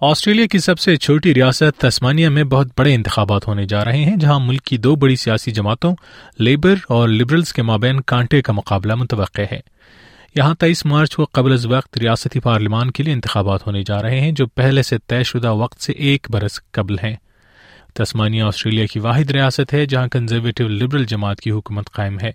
Australia کی سب سے چھوٹی ریاست تسمانیہ میں بہت بڑے انتخابات ہونے جا رہے ہیں، جہاں ملک کی دو بڑی سیاسی جماعتوں، لیبر اور لبرلز کے مابین کانٹے کا مقابلہ متوقع ہے۔ یہاں تیئیس مارچ کو قبل از وقت ریاستی پارلیمان کے لیے انتخابات ہونے جا رہے ہیں، جو پہلے سے طے شدہ وقت سے ایک برس قبل ہیں۔ تسمانیہ آسٹریلیا کی واحد ریاست ہے جہاں کنزرویٹو لبرل جماعت کی حکومت قائم ہے۔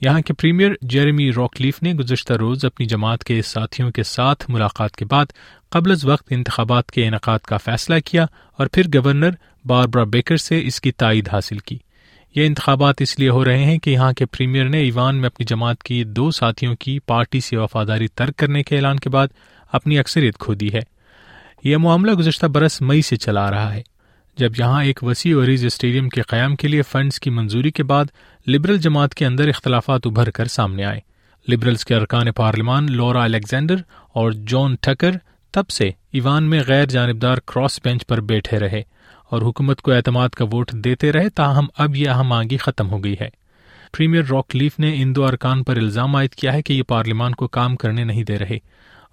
یہاں کے پریمیئر جیرمی راکلیف نے گزشتہ روز اپنی جماعت کے ساتھیوں کے ساتھ ملاقات کے بعد قبل از وقت انتخابات کے انعقاد کا فیصلہ کیا اور پھر گورنر باربرا بیکر سے اس کی تائید حاصل کی۔ یہ انتخابات اس لیے ہو رہے ہیں کہ یہاں کے پریمیئر نے ایوان میں اپنی جماعت کی دو ساتھیوں کی پارٹی سے وفاداری ترک کرنے کے اعلان کے بعد اپنی اکثریت کھو دی ہے۔ یہ معاملہ گزشتہ برس مئی سے چلا آ رہا ہے۔ جب یہاں ایک وسیع وریز اسٹیڈیم کے قیام کے لیے فنڈز کی منظوری کے بعد لبرل جماعت کے اندر اختلافات ابھر کر سامنے آئے۔ لبرلز کے ارکان پارلیمان لورا الیگزینڈر اور جان ٹکر تب سے ایوان میں غیر جانبدار کراس بینچ پر بیٹھے رہے اور حکومت کو اعتماد کا ووٹ دیتے رہے تاہم اب یہ اہم آنگی ختم ہو گئی ہے۔ پریمیئر راک لیف نے ان دو ارکان پر الزام عائد کیا ہے کہ یہ پارلیمان کو کام کرنے نہیں دے رہے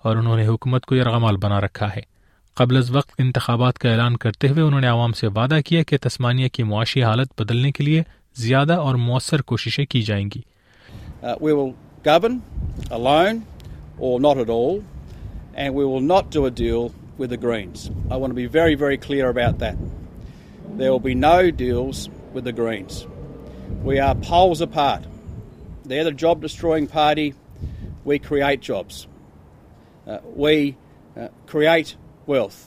اور انہوں نے حکومت کو یرغمال بنا رکھا ہے۔ قبل از وقت انتخابات کا اعلان کرتے ہوئے انہوں نے عوام سے وعدہ کیا کہ تسمانیہ کی معاشی حالت بدلنے کے لیے زیادہ اور مؤثر کوششیں کی جائیں گی۔ Wealth.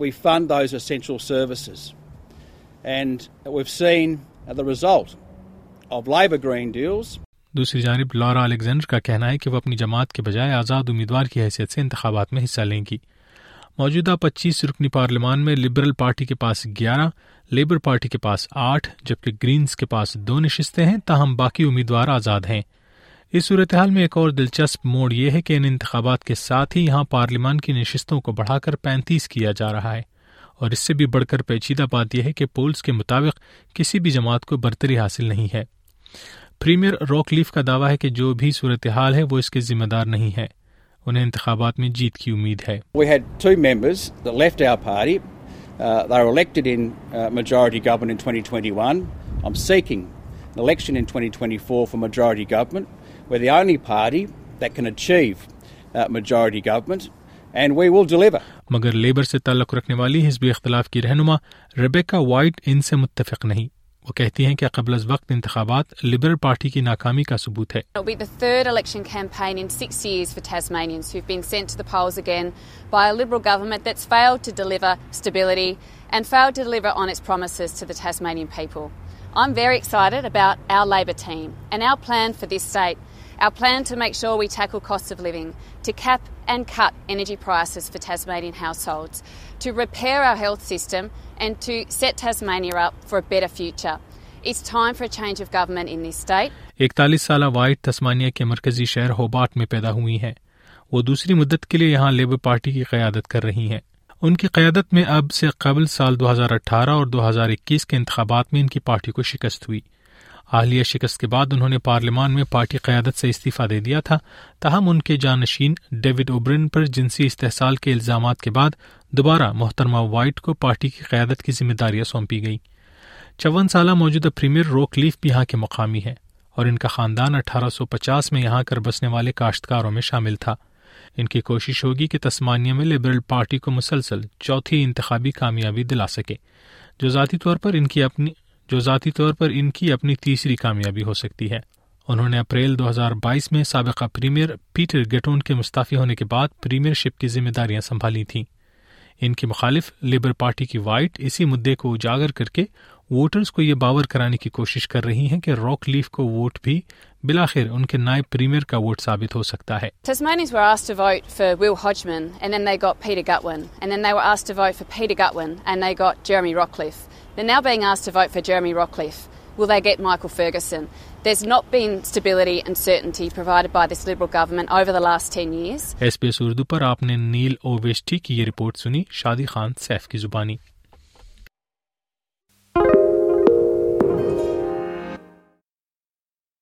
We fund those essential services. And we've seen the result of Labor Green deals دوسری جانب، لارا الیگزینڈر کا کہنا ہے کہ وہ اپنی جماعت کے بجائے آزاد امیدوار کی حیثیت سے انتخابات میں حصہ لیں گی موجودہ پچیس رکنی پارلیمان میں لبرل پارٹی کے پاس گیارہ، لیبر پارٹی کے پاس آٹھ، جبکہ گرینز کے پاس دو نشستیں ہیں، تاہم باقی امیدوار آزاد ہیں اس صورتحال میں ایک اور دلچسپ موڑ یہ ہے کہ ان انتخابات کے ساتھ ہی یہاں پارلیمان کی نشستوں کو بڑھا کر پینتیس کیا جا رہا ہے اور اس سے بھی بڑھ کر پیچیدہ بات یہ ہے کہ پولز کے مطابق کسی بھی جماعت کو برتری حاصل نہیں ہے پریمیئر روک لیف کا دعویٰ ہے کہ جو بھی صورتحال ہے وہ اس کے ذمہ دار نہیں ہے انہیں انتخابات میں جیت کی امید ہے We had two members that left our party. Uh, they were elected in uh, majority government in 2021. I'm seeking an election in 2024 for majority government. We're the only party that can achieve uh, majority government. And we will deliver. مگر labour سے تعلق رکھنے والی حزبی اختلاف کی رہنما Rebecca white ان سے متفق نہیں وہ کہتی ہیں کہ قبل از وقت انتخابات لبرل پارٹی کی ناکامی کا ثبوت ہے third election campaign in six years for Tasmanians who've been sent to the polls again by a Liberal government that's failed to deliver stability and failed to deliver on its promises to the Tasmanian people. I'm very excited about our Labor team and our plan for this state Our plan to make sure we tackle costs of living, to cap and cut energy prices for Tasmanian households, to repair our health system, and to set Tasmania up for a better future. It's time for a change of government in this state. اکتالیس سالہ white Tasmania کے مرکزی شہر Hobart میں پیدا ہوئی ہیں وہ دوسری مدت کے لیے یہاں لیبر پارٹی کی قیادت کر رہی ہیں ان کی قیادت میں اب سے قبل سال دو ہزار اٹھارہ اور دو ہزار اکیس کے انتخابات میں ان کی پارٹی کو شکست ہوئی اہلیہ شکست کے بعد انہوں نے پارلیمان میں پارٹی قیادت سے استعفی دے دیا تھا۔ تاہم، ان کے جانشین ڈیوڈ اوبرن پر جنسی استحصال کے الزامات کے بعد دوبارہ محترمہ وائٹ کو پارٹی کی قیادت کی ذمہ داریاں سونپی گئی چون سالہ موجودہ پریمیئر روک لیف بھی یہاں کے مقامی ہے اور ان کا خاندان اٹھارہ سو پچاس میں یہاں کر بسنے والے کاشتکاروں میں شامل تھا۔ ان کی کوشش ہوگی کہ تسمانیہ میں لبرل پارٹی کو مسلسل چوتھی انتخابی کامیابی دلا سکے۔ جو ذاتی طور پر ان کی اپنی جو ذاتی طور پر ان کی اپنی تیسری کامیابی ہو سکتی ہے۔ انہوں نے اپریل دو ہزار بائیس میں سابقہ پریمیئر پیٹر گیٹون کے مستعفی ہونے کے بعد پریمیئر شپ کی ذمہ داریاں سنبھالی تھیں۔ ان کی مخالف لیبر پارٹی کی وائٹ اسی مدعے کو اجاگر کر کے ووٹرز کو یہ باور کرانے کی کوشش کر رہی ہیں کہ راک لیف کو ووٹ بھی بلاخر ان کے نائبر کا ووٹ ثابت ہو سکتا ہے۔ آپ نے نیل او ویسٹی کی یہ رپورٹ سنی شادی خان سیف کی زبانی۔